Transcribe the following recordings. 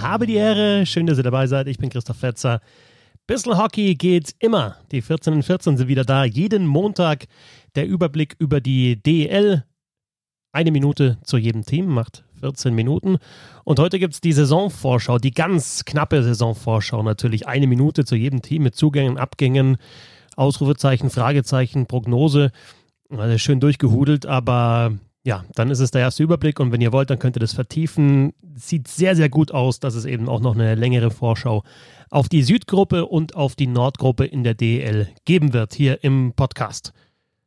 Habe die Ehre, schön, dass ihr dabei seid. Ich bin Christoph Fetzer. Bissl Hockey geht immer. Die 14 und 14 sind wieder da. Jeden Montag der Überblick über die DEL. Eine Minute zu jedem Team macht 14 Minuten. Und heute gibt es die Saisonvorschau, die ganz knappe Saisonvorschau natürlich. Eine Minute zu jedem Team mit Zugängen, Abgängen, Ausrufezeichen, Fragezeichen, Prognose. Also schön durchgehudelt, aber ja, dann ist es der erste Überblick und wenn ihr wollt, dann könnt ihr das vertiefen. Sieht sehr, sehr gut aus, dass es eben auch noch eine längere Vorschau auf die Südgruppe und auf die Nordgruppe in der DL geben wird hier im Podcast.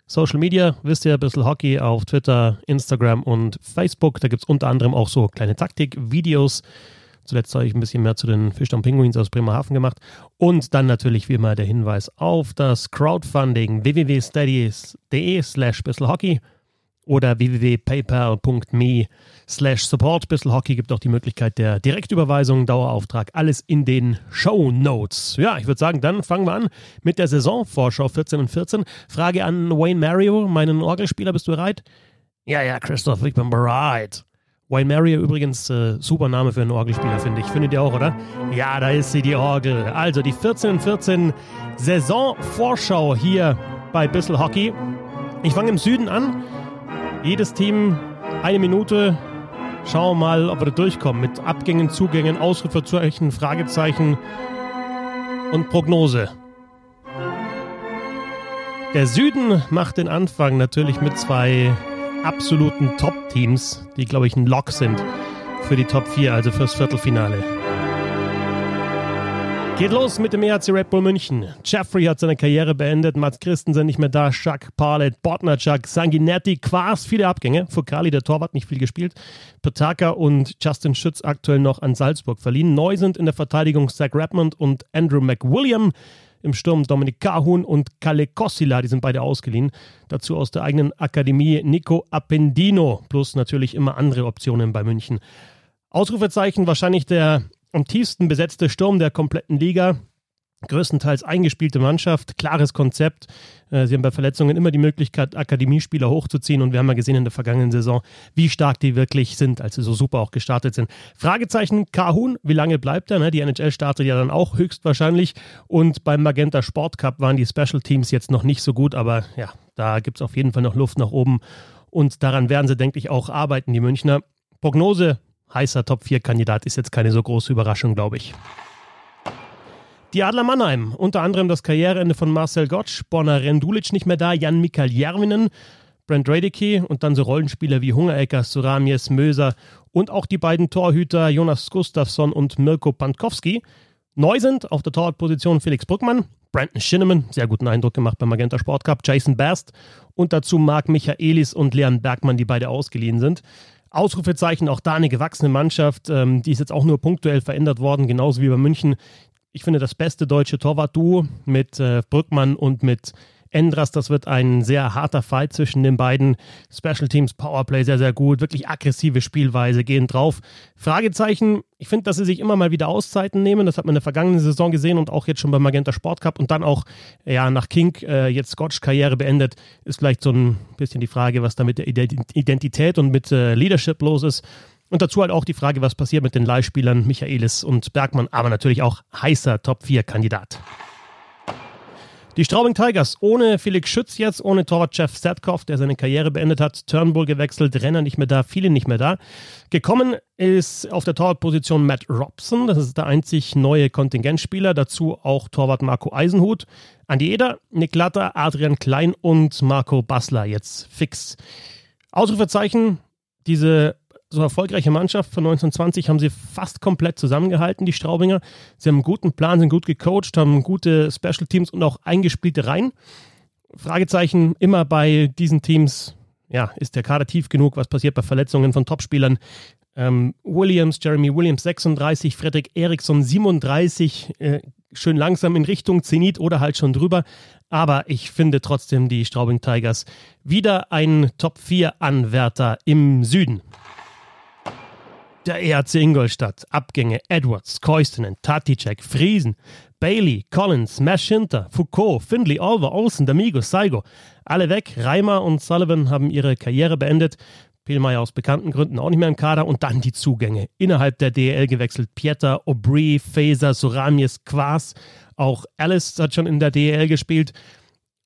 Social Media, wisst ihr, ein bisschen Hockey auf Twitter, Instagram und Facebook. Da gibt es unter anderem auch so kleine Taktik-Videos. Zuletzt habe ich ein bisschen mehr zu den Fischtown Penguins aus Bremerhaven gemacht. Und dann natürlich wie immer der Hinweis auf das Crowdfunding www.steady.de slash Hockey oder www.paypal.me slash support. Bissl Hockey gibt auch die Möglichkeit der Direktüberweisung, Dauerauftrag, alles in den Show Notes. Ja, ich würde sagen, dann fangen wir an mit der Saisonvorschau 14 und 14. Frage an Wayne Mario, meinen Orgelspieler, bist du bereit? Ja, ja, Christoph, ich bin bereit. Wayne Mario übrigens äh, super Name für einen Orgelspieler, finde ich. Findet ihr auch, oder? Ja, da ist sie, die Orgel. Also die 14 und 14 Saisonvorschau hier bei Bissl Hockey. Ich fange im Süden an. Jedes Team eine Minute. Schauen wir mal, ob wir da durchkommen. Mit Abgängen, Zugängen, Ausrufezeichen, Fragezeichen und Prognose. Der Süden macht den Anfang natürlich mit zwei absoluten Top-Teams, die, glaube ich, ein Lock sind für die Top 4, also fürs Viertelfinale. Geht los mit dem EHC Red Bull München. Jeffrey hat seine Karriere beendet, Mats Christensen nicht mehr da, Chuck Parlett, Botnerchuk, Sanguinetti, Quas, viele Abgänge. Fukali, der Torwart, nicht viel gespielt. Petaka und Justin Schütz aktuell noch an Salzburg verliehen. Neu sind in der Verteidigung Zach Redmond und Andrew McWilliam. Im Sturm Dominik Kahun und Kalle Kossila, die sind beide ausgeliehen. Dazu aus der eigenen Akademie Nico Appendino, plus natürlich immer andere Optionen bei München. Ausrufezeichen wahrscheinlich der am tiefsten besetzte Sturm der kompletten Liga. Größtenteils eingespielte Mannschaft, klares Konzept. Äh, sie haben bei Verletzungen immer die Möglichkeit, Akademiespieler hochzuziehen und wir haben ja gesehen in der vergangenen Saison, wie stark die wirklich sind, als sie so super auch gestartet sind. Fragezeichen Kahun, wie lange bleibt er? Ne? Die NHL startet ja dann auch höchstwahrscheinlich und beim Magenta Sport Cup waren die Special Teams jetzt noch nicht so gut, aber ja, da gibt es auf jeden Fall noch Luft nach oben und daran werden sie, denke ich, auch arbeiten, die Münchner. Prognose heißer Top-4-Kandidat ist jetzt keine so große Überraschung, glaube ich. Die Adler Mannheim, unter anderem das Karriereende von Marcel Gottsch, Borna Rendulic nicht mehr da, Jan Mikael Järvinen, Brent Radicke und dann so Rollenspieler wie Hungerecker, Suramies, Möser und auch die beiden Torhüter Jonas Gustafsson und Mirko Pankowski. Neu sind auf der Torwartposition Felix Brückmann, Brandon Shinneman, sehr guten Eindruck gemacht beim Magenta Sport Cup, Jason Bast und dazu Marc Michaelis und Leon Bergmann, die beide ausgeliehen sind. Ausrufezeichen, auch da eine gewachsene Mannschaft. Ähm, die ist jetzt auch nur punktuell verändert worden, genauso wie bei München. Ich finde das beste deutsche Torwart-Duo mit äh, Brückmann und mit Endras. Das wird ein sehr harter Fight zwischen den beiden. Special Teams, Powerplay sehr, sehr gut. Wirklich aggressive Spielweise, gehen drauf. Fragezeichen. Ich finde, dass sie sich immer mal wieder Auszeiten nehmen. Das hat man in der vergangenen Saison gesehen und auch jetzt schon beim Magenta Sport Cup und dann auch ja, nach King äh, jetzt Scotch Karriere beendet. Ist vielleicht so ein bisschen die Frage, was da mit der Identität und mit äh, Leadership los ist. Und dazu halt auch die Frage, was passiert mit den Leihspielern Michaelis und Bergmann, aber natürlich auch heißer Top-4-Kandidat. Die Straubing Tigers ohne Felix Schütz jetzt, ohne Torwart Jeff Sadkoff, der seine Karriere beendet hat, Turnbull gewechselt, Renner nicht mehr da, viele nicht mehr da. Gekommen ist auf der Torwartposition Matt Robson, das ist der einzig neue Kontingentspieler, dazu auch Torwart Marco Eisenhut. Andi Eder, Nick Latter, Adrian Klein und Marco Bassler jetzt fix. Ausrufezeichen, diese so erfolgreiche Mannschaft von 1920 haben sie fast komplett zusammengehalten, die Straubinger. Sie haben einen guten Plan, sind gut gecoacht, haben gute Special Teams und auch eingespielte Reihen. Fragezeichen immer bei diesen Teams, ja, ist der Kader tief genug? Was passiert bei Verletzungen von Topspielern? Ähm, Williams, Jeremy Williams 36, Frederik Eriksson 37, äh, schön langsam in Richtung Zenit oder halt schon drüber. Aber ich finde trotzdem die Straubing Tigers wieder ein Top 4 Anwärter im Süden. Der ERC Ingolstadt. Abgänge Edwards, Koistinen, Taticek, Friesen, Bailey, Collins, Maschinter, Foucault, Findlay, Olver, Olsen, D'Amigo, Saigo. Alle weg. Reimer und Sullivan haben ihre Karriere beendet. Pielmeier aus bekannten Gründen auch nicht mehr im Kader. Und dann die Zugänge. Innerhalb der DL gewechselt. Pieter, Aubry, Faser, Soramies, Quas. Auch Alice hat schon in der DL gespielt.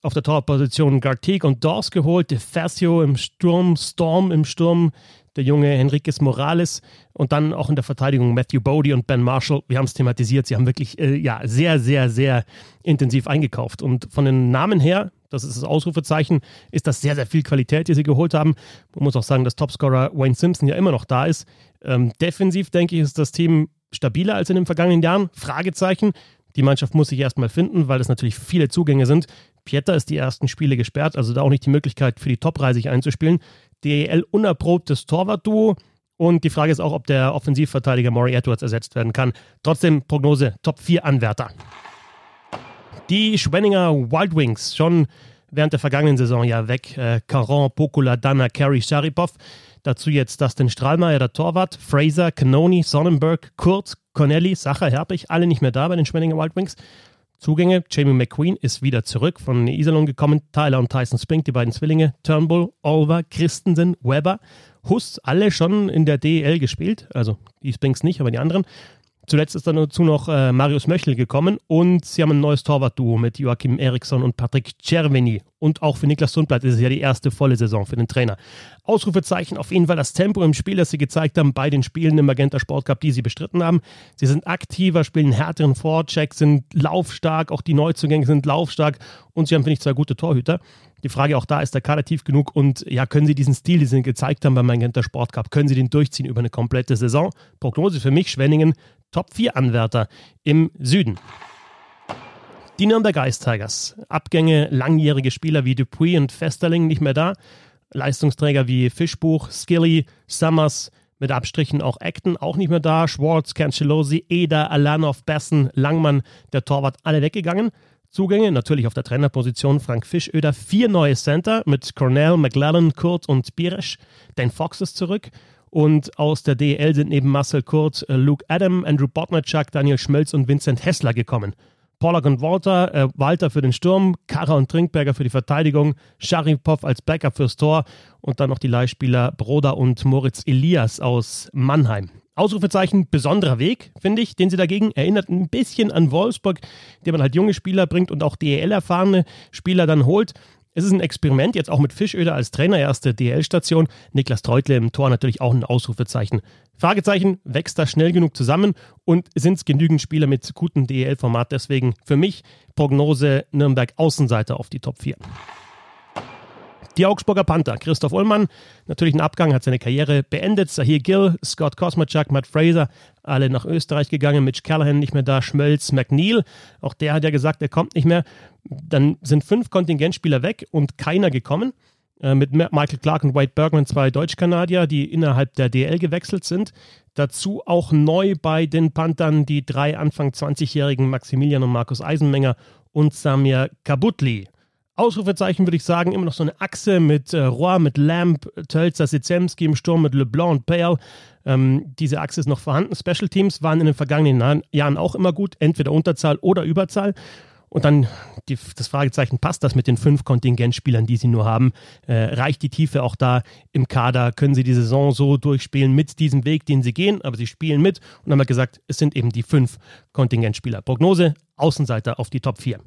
Auf der Torposition Gartig und Dors geholt. De Fascio im Sturm, Storm im Sturm der junge Henriquez Morales und dann auch in der Verteidigung Matthew Bodie und Ben Marshall. Wir haben es thematisiert, sie haben wirklich äh, ja, sehr, sehr, sehr intensiv eingekauft. Und von den Namen her, das ist das Ausrufezeichen, ist das sehr, sehr viel Qualität, die sie geholt haben. Man muss auch sagen, dass Topscorer Wayne Simpson ja immer noch da ist. Ähm, defensiv, denke ich, ist das Team stabiler als in den vergangenen Jahren. Fragezeichen. Die Mannschaft muss sich erstmal finden, weil es natürlich viele Zugänge sind. Pieter ist die ersten Spiele gesperrt, also da auch nicht die Möglichkeit für die Top-3 sich einzuspielen. DEL unerprobtes Torwartduo. Und die Frage ist auch, ob der Offensivverteidiger Maury Edwards ersetzt werden kann. Trotzdem Prognose Top 4 Anwärter. Die Schwenninger Wild Wings schon während der vergangenen Saison ja weg. Äh, Caron, Pokula, Dana, Kerry, Sharipov. Dazu jetzt Dustin Strahlmeier, der Torwart, Fraser, Canoni, Sonnenberg, Kurt, Corneli, Sacher, Herbig, alle nicht mehr da bei den Schwenninger Wild Wings. Zugänge. Jamie McQueen ist wieder zurück von Iserlohn gekommen. Tyler und Tyson Spink, die beiden Zwillinge. Turnbull, Olver, Christensen, Weber. Huss, alle schon in der DEL gespielt. Also die Spinks nicht, aber die anderen. Zuletzt ist dann dazu noch äh, Marius Möchel gekommen und sie haben ein neues Torwartduo mit Joachim Eriksson und Patrick Cerveni. Und auch für Niklas Sundblatt ist es ja die erste volle Saison für den Trainer. Ausrufezeichen auf jeden Fall das Tempo im Spiel, das sie gezeigt haben bei den Spielen im Magenta Sport Cup, die sie bestritten haben. Sie sind aktiver, spielen härteren Vorcheck, sind laufstark, auch die Neuzugänge sind laufstark und sie haben, finde ich, zwei gute Torhüter. Die Frage auch da, ist der Kader tief genug und ja, können sie diesen Stil, den sie gezeigt haben beim Magenta Sport Cup, können sie den durchziehen über eine komplette Saison? Prognose für mich, Schwenningen, Top 4 Anwärter im Süden. Die Nürnberg Ice Tigers. Abgänge, langjährige Spieler wie Dupuis und Festerling nicht mehr da. Leistungsträger wie Fischbuch, Skilly, Summers, mit Abstrichen auch Acton auch nicht mehr da. Schwartz, Cancelosi, Eder, Alanov, Bessen, Langmann, der Torwart, alle weggegangen. Zugänge natürlich auf der Trainerposition Frank Fischöder. Vier neue Center mit Cornell, McLellan, Kurt und Biresch. Dan Fox ist zurück. Und aus der DL sind neben Marcel Kurt, äh, Luke Adam, Andrew Botnachuk, Daniel Schmelz und Vincent Hessler gekommen. Pollack und Walter, äh, Walter für den Sturm, Kara und Trinkberger für die Verteidigung, Sharipov als Backup fürs Tor und dann noch die Leihspieler Broda und Moritz Elias aus Mannheim. Ausrufezeichen, besonderer Weg, finde ich, den sie dagegen erinnert ein bisschen an Wolfsburg, der man halt junge Spieler bringt und auch DEL-erfahrene Spieler dann holt. Es ist ein Experiment, jetzt auch mit Fischöder als Trainer, erste DL-Station. Niklas Treutle im Tor natürlich auch ein Ausrufezeichen. Fragezeichen, wächst das schnell genug zusammen und sind es genügend Spieler mit gutem DL-Format? Deswegen für mich Prognose Nürnberg Außenseiter auf die Top 4. Die Augsburger Panther, Christoph Ullmann, natürlich ein Abgang, hat seine Karriere beendet. Sahir Gill, Scott Kosmachuk, Matt Fraser, alle nach Österreich gegangen. Mitch Callahan nicht mehr da, Schmölz, McNeil, auch der hat ja gesagt, er kommt nicht mehr. Dann sind fünf Kontingentspieler weg und keiner gekommen. Äh, mit Michael Clark und Wade Bergman zwei Deutsch-Kanadier, die innerhalb der DL gewechselt sind. Dazu auch neu bei den Panthern die drei Anfang 20-jährigen Maximilian und Markus Eisenmenger und Samir Kabutli. Ausrufezeichen würde ich sagen, immer noch so eine Achse mit äh, Roy, mit Lamp, Tölzer, Sezemski im Sturm, mit LeBlanc und Pale. Ähm, diese Achse ist noch vorhanden. Special Teams waren in den vergangenen Jahren auch immer gut, entweder Unterzahl oder Überzahl. Und dann die, das Fragezeichen, passt das mit den fünf Kontingentspielern, die sie nur haben? Äh, reicht die Tiefe auch da im Kader? Können sie die Saison so durchspielen mit diesem Weg, den sie gehen? Aber sie spielen mit und haben gesagt, es sind eben die fünf Kontingentspieler. Prognose, Außenseiter auf die Top 4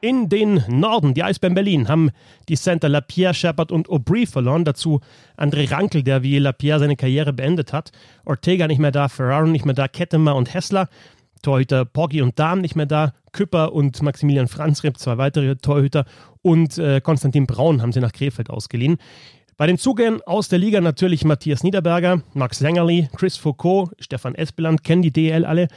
in den Norden. Die Eisbären Berlin haben die Center Lapierre, Shepard und Aubry verloren. Dazu André Rankel, der wie Lapierre seine Karriere beendet hat. Ortega nicht mehr da, Ferraro nicht mehr da, Kettemer und Hessler. Torhüter Poggi und Dahm nicht mehr da. Küpper und Maximilian Franzreb, zwei weitere Torhüter. Und äh, Konstantin Braun haben sie nach Krefeld ausgeliehen. Bei den Zugängen aus der Liga natürlich Matthias Niederberger, Max Sängerli, Chris Foucault, Stefan Espeland, kennen die DL alle.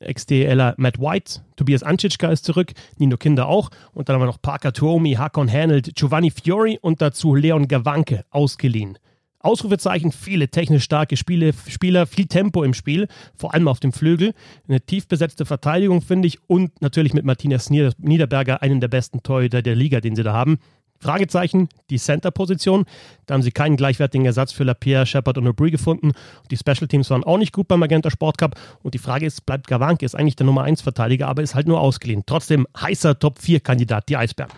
Ex-DLer Matt White, Tobias Anschitschka ist zurück, Nino Kinder auch. Und dann haben wir noch Parker Tuomi, Hakon Hanelt, Giovanni Fiori und dazu Leon Gawanke ausgeliehen. Ausrufezeichen, viele technisch starke Spiele, Spieler, viel Tempo im Spiel, vor allem auf dem Flügel. Eine tief besetzte Verteidigung, finde ich. Und natürlich mit Martinez Niederberger, einen der besten Torhüter der Liga, den sie da haben. Fragezeichen, die Center-Position. Da haben sie keinen gleichwertigen Ersatz für Lapierre, Shepard und Aubry gefunden. Die Special Teams waren auch nicht gut beim Magenta Sport Cup. Und die Frage ist, bleibt Gawanke, ist eigentlich der Nummer 1 Verteidiger, aber ist halt nur ausgeliehen. Trotzdem heißer Top-4-Kandidat, die Eisbären.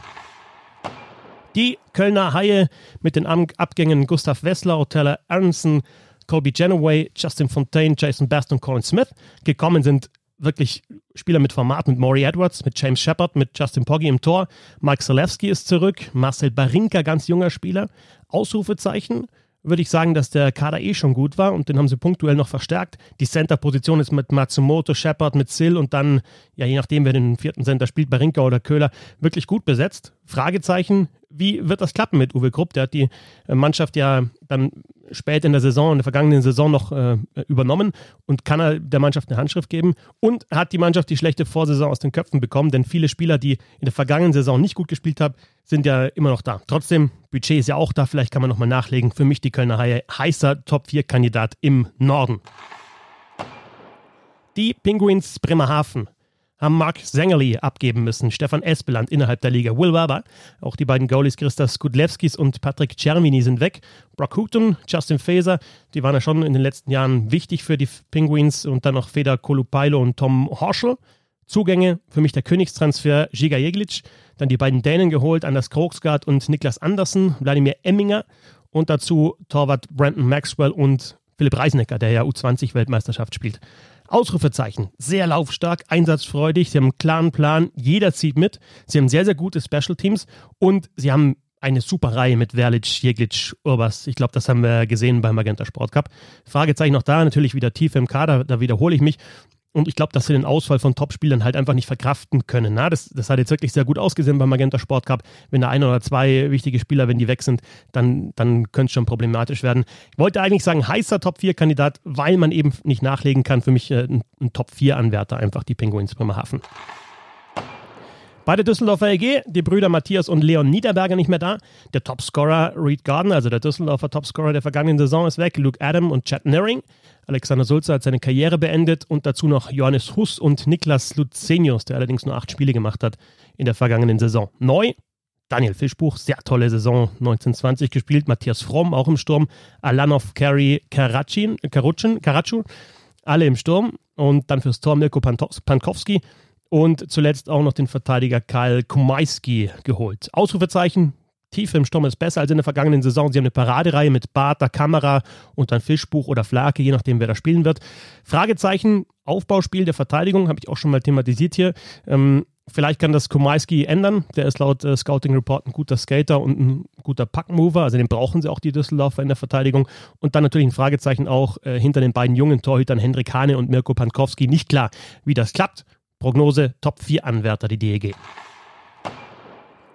Die Kölner Haie mit den Abgängen Gustav Wessler, Otella Aronson, Kobe Genoway, Justin Fontaine, Jason Best und Colin Smith. Gekommen sind wirklich Spieler mit Format, mit Maury Edwards, mit James Shepard, mit Justin Poggi im Tor. Mike Zalewski ist zurück, Marcel Barinka, ganz junger Spieler. Ausrufezeichen würde ich sagen, dass der Kader eh schon gut war und den haben sie punktuell noch verstärkt. Die Center-Position ist mit Matsumoto, Shepard, mit Sill und dann, ja, je nachdem, wer den vierten Center spielt, Barinka oder Köhler, wirklich gut besetzt. Fragezeichen, wie wird das klappen mit Uwe Krupp? Der hat die äh, Mannschaft ja dann spät in der Saison, in der vergangenen Saison noch äh, übernommen und kann er der Mannschaft eine Handschrift geben und hat die Mannschaft die schlechte Vorsaison aus den Köpfen bekommen, denn viele Spieler, die in der vergangenen Saison nicht gut gespielt haben, sind ja immer noch da. Trotzdem, Budget ist ja auch da, vielleicht kann man nochmal nachlegen. Für mich die Kölner Haie heißer Top-4-Kandidat im Norden. Die Penguins Bremerhaven haben Mark Sängerli abgeben müssen. Stefan Espeland innerhalb der Liga. Will Weber. Auch die beiden Goalies Christa Skudlewskis und Patrick Czermini sind weg. Brock Houghton, Justin Faeser, die waren ja schon in den letzten Jahren wichtig für die Penguins. Und dann noch Feder Kolupailo und Tom Horschel. Zugänge, für mich der Königstransfer Giga Jeglic. Dann die beiden Dänen geholt, Anders Krogsgaard und Niklas Andersen, Wladimir Emminger. Und dazu Torwart Brandon Maxwell und Philipp Reisnecker, der ja U20-Weltmeisterschaft spielt. Ausrufezeichen. Sehr laufstark, einsatzfreudig. Sie haben einen klaren Plan. Jeder zieht mit. Sie haben sehr, sehr gute Special Teams und sie haben eine super Reihe mit Verlic, Jeglic, Urbas. Ich glaube, das haben wir gesehen beim Magenta Sport Cup. Fragezeichen noch da, natürlich wieder tief im Kader, da wiederhole ich mich. Und ich glaube, dass sie den Ausfall von Topspielern halt einfach nicht verkraften können. Na, das, das hat jetzt wirklich sehr gut ausgesehen beim Magenta Sport Cup. Wenn da ein oder zwei wichtige Spieler, wenn die weg sind, dann, dann könnte es schon problematisch werden. Ich wollte eigentlich sagen, heißer Top-4-Kandidat, weil man eben nicht nachlegen kann. Für mich äh, ein, ein Top-4-Anwärter, einfach die Penguins Bremerhaven. Bei der Düsseldorfer EG, die Brüder Matthias und Leon Niederberger nicht mehr da. Der Topscorer Reed Gardner, also der Düsseldorfer Topscorer der vergangenen Saison, ist weg. Luke Adam und Chad Nearing. Alexander Sulzer hat seine Karriere beendet und dazu noch Johannes Huss und Niklas Luzenius, der allerdings nur acht Spiele gemacht hat in der vergangenen Saison. Neu Daniel Fischbuch, sehr tolle Saison 1920 gespielt. Matthias Fromm auch im Sturm. Alanov, Carey, Karacin, Karutschen, Karacu, alle im Sturm. Und dann fürs Tor Mirko Pankowski und zuletzt auch noch den Verteidiger Karl Kumaisky geholt. Ausrufezeichen, tief im Sturm ist besser als in der vergangenen Saison. Sie haben eine Paradereihe mit Barter, Kamera und dann Fischbuch oder Flake, je nachdem, wer da spielen wird. Fragezeichen, Aufbauspiel der Verteidigung, habe ich auch schon mal thematisiert hier. Ähm, vielleicht kann das Kumaisky ändern. Der ist laut äh, Scouting Report ein guter Skater und ein guter Packmover. Also den brauchen sie auch, die Düsseldorfer in der Verteidigung. Und dann natürlich ein Fragezeichen auch äh, hinter den beiden jungen Torhütern Hendrik Hane und Mirko Pankowski. Nicht klar, wie das klappt. Prognose Top 4 Anwärter, die DEG.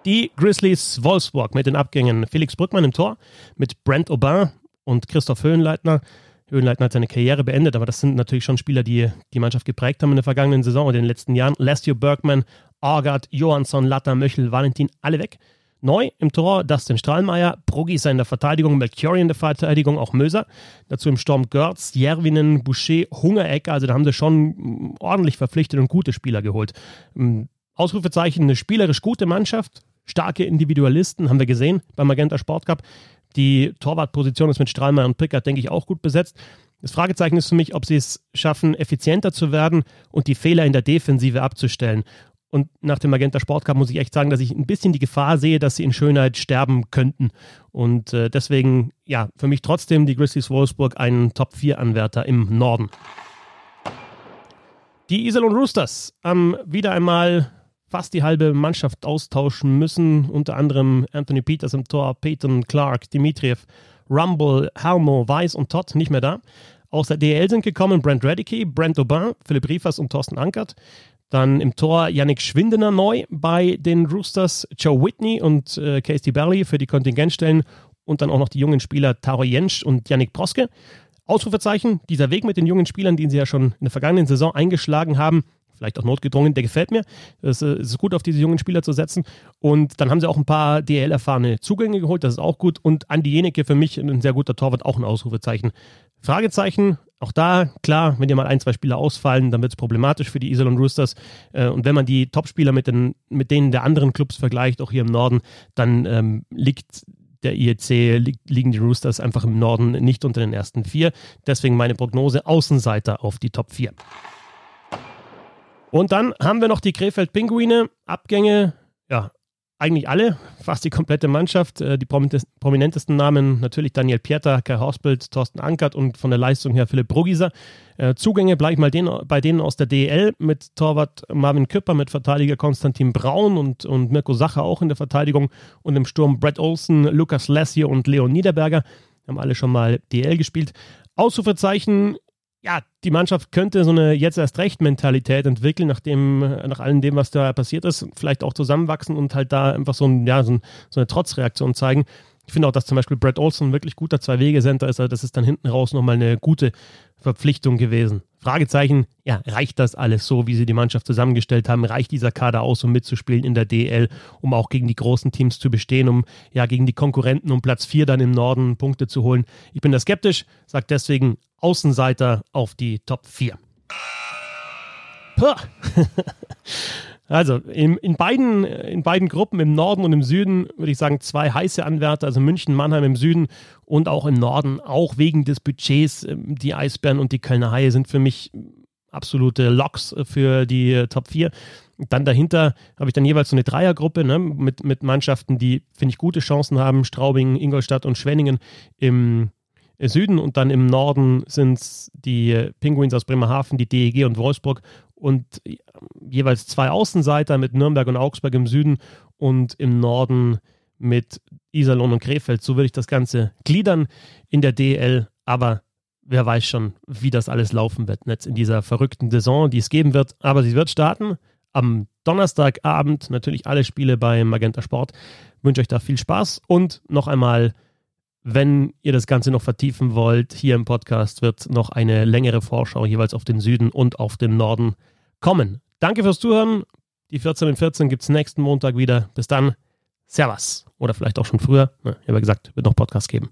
Die Grizzlies Wolfsburg mit den Abgängen Felix Brückmann im Tor, mit Brent Aubin und Christoph Höhenleitner. Höhenleitner hat seine Karriere beendet, aber das sind natürlich schon Spieler, die die Mannschaft geprägt haben in der vergangenen Saison und in den letzten Jahren. Lestio Bergman, Argard, Johansson, Latter, Möchel, Valentin, alle weg. Neu im Tor Dustin Strahlmeier, Progis in der Verteidigung, Melchiori in der Verteidigung, auch Möser. Dazu im Sturm Görz, Järvinen, Boucher, Hungerecker. Also da haben sie schon ordentlich verpflichtet und gute Spieler geholt. Ähm, Ausrufezeichen, eine spielerisch gute Mannschaft, starke Individualisten, haben wir gesehen beim Magenta Sport Cup. Die Torwartposition ist mit Strahlmeier und Pickard, denke ich, auch gut besetzt. Das Fragezeichen ist für mich, ob sie es schaffen, effizienter zu werden und die Fehler in der Defensive abzustellen. Und nach dem Magenta Sport Cup muss ich echt sagen, dass ich ein bisschen die Gefahr sehe, dass sie in Schönheit sterben könnten. Und äh, deswegen, ja, für mich trotzdem die Grizzlies Wolfsburg ein Top-4-Anwärter im Norden. Die Iserlohn Roosters haben wieder einmal fast die halbe Mannschaft austauschen müssen. Unter anderem Anthony Peters im Tor, Peyton Clark, Dimitriev, Rumble, Helmo, Weiss und Todd nicht mehr da. Aus der DL sind gekommen Brent Redicky, Brent Aubin, Philipp Riefers und Thorsten Ankert. Dann im Tor Yannick Schwindener neu bei den Roosters, Joe Whitney und äh, Casey Berry für die Kontingentstellen und dann auch noch die jungen Spieler Taro Jentsch und Yannick Proske. Ausrufezeichen, dieser Weg mit den jungen Spielern, den sie ja schon in der vergangenen Saison eingeschlagen haben, vielleicht auch notgedrungen, der gefällt mir. Es ist gut, auf diese jungen Spieler zu setzen. Und dann haben sie auch ein paar DL-erfahrene Zugänge geholt, das ist auch gut. Und Andi Jenecke für mich ein sehr guter Torwart, auch ein Ausrufezeichen. Fragezeichen, Auch da, klar, wenn dir mal ein, zwei Spieler ausfallen, dann wird es problematisch für die Iserlohn Roosters. Äh, und wenn man die Topspieler mit, den, mit denen der anderen Clubs vergleicht, auch hier im Norden, dann ähm, liegt der IEC, li liegen die Roosters einfach im Norden nicht unter den ersten vier. Deswegen meine Prognose Außenseiter auf die Top 4. Und dann haben wir noch die Krefeld-Pinguine. Abgänge, ja, eigentlich alle, fast die komplette Mannschaft. Äh, die prominentesten Namen natürlich Daniel Pieter, Kai Horsbild, Thorsten Ankert und von der Leistung her Philipp Bruggiser. Äh, Zugänge bleibe ich mal den, bei denen aus der DEL mit Torwart Marvin Küpper, mit Verteidiger Konstantin Braun und, und Mirko Sacher auch in der Verteidigung und im Sturm Brett Olsen, Lukas Lessier und Leon Niederberger. Haben alle schon mal DL gespielt. Ausrufezeichen ja, die Mannschaft könnte so eine jetzt erst recht Mentalität entwickeln, nachdem, nach allem dem, was da passiert ist, vielleicht auch zusammenwachsen und halt da einfach so, ein, ja, so, ein, so eine Trotzreaktion zeigen. Ich finde auch, dass zum Beispiel Brad Olson wirklich guter Zwei-Wege-Center ist, also das ist dann hinten raus nochmal eine gute Verpflichtung gewesen. Fragezeichen, ja, reicht das alles so, wie sie die Mannschaft zusammengestellt haben? Reicht dieser Kader aus, um mitzuspielen in der DL, um auch gegen die großen Teams zu bestehen, um ja gegen die Konkurrenten um Platz 4 dann im Norden Punkte zu holen? Ich bin da skeptisch, sage deswegen Außenseiter auf die Top 4. Also in, in, beiden, in beiden Gruppen, im Norden und im Süden, würde ich sagen, zwei heiße Anwärter, also München, Mannheim im Süden und auch im Norden, auch wegen des Budgets. Ähm, die Eisbären und die Kölner Haie sind für mich absolute Locks für die Top 4. Dann dahinter habe ich dann jeweils so eine Dreiergruppe ne, mit, mit Mannschaften, die, finde ich, gute Chancen haben. Straubing, Ingolstadt und Schwenningen im Süden und dann im Norden sind es die Penguins aus Bremerhaven, die DEG und Wolfsburg und jeweils zwei Außenseiter mit Nürnberg und Augsburg im Süden und im Norden mit Iserlohn und Krefeld. So würde ich das Ganze gliedern in der DL, aber wer weiß schon, wie das alles laufen wird jetzt in dieser verrückten Saison, die es geben wird. Aber sie wird starten am Donnerstagabend. Natürlich alle Spiele bei Magenta Sport. Ich wünsche euch da viel Spaß und noch einmal wenn ihr das Ganze noch vertiefen wollt, hier im Podcast wird noch eine längere Vorschau jeweils auf den Süden und auf den Norden kommen. Danke fürs Zuhören. Die 14 in 14 gibt es nächsten Montag wieder. Bis dann. Servus. Oder vielleicht auch schon früher. Ich habe ja gesagt, wird noch Podcast geben.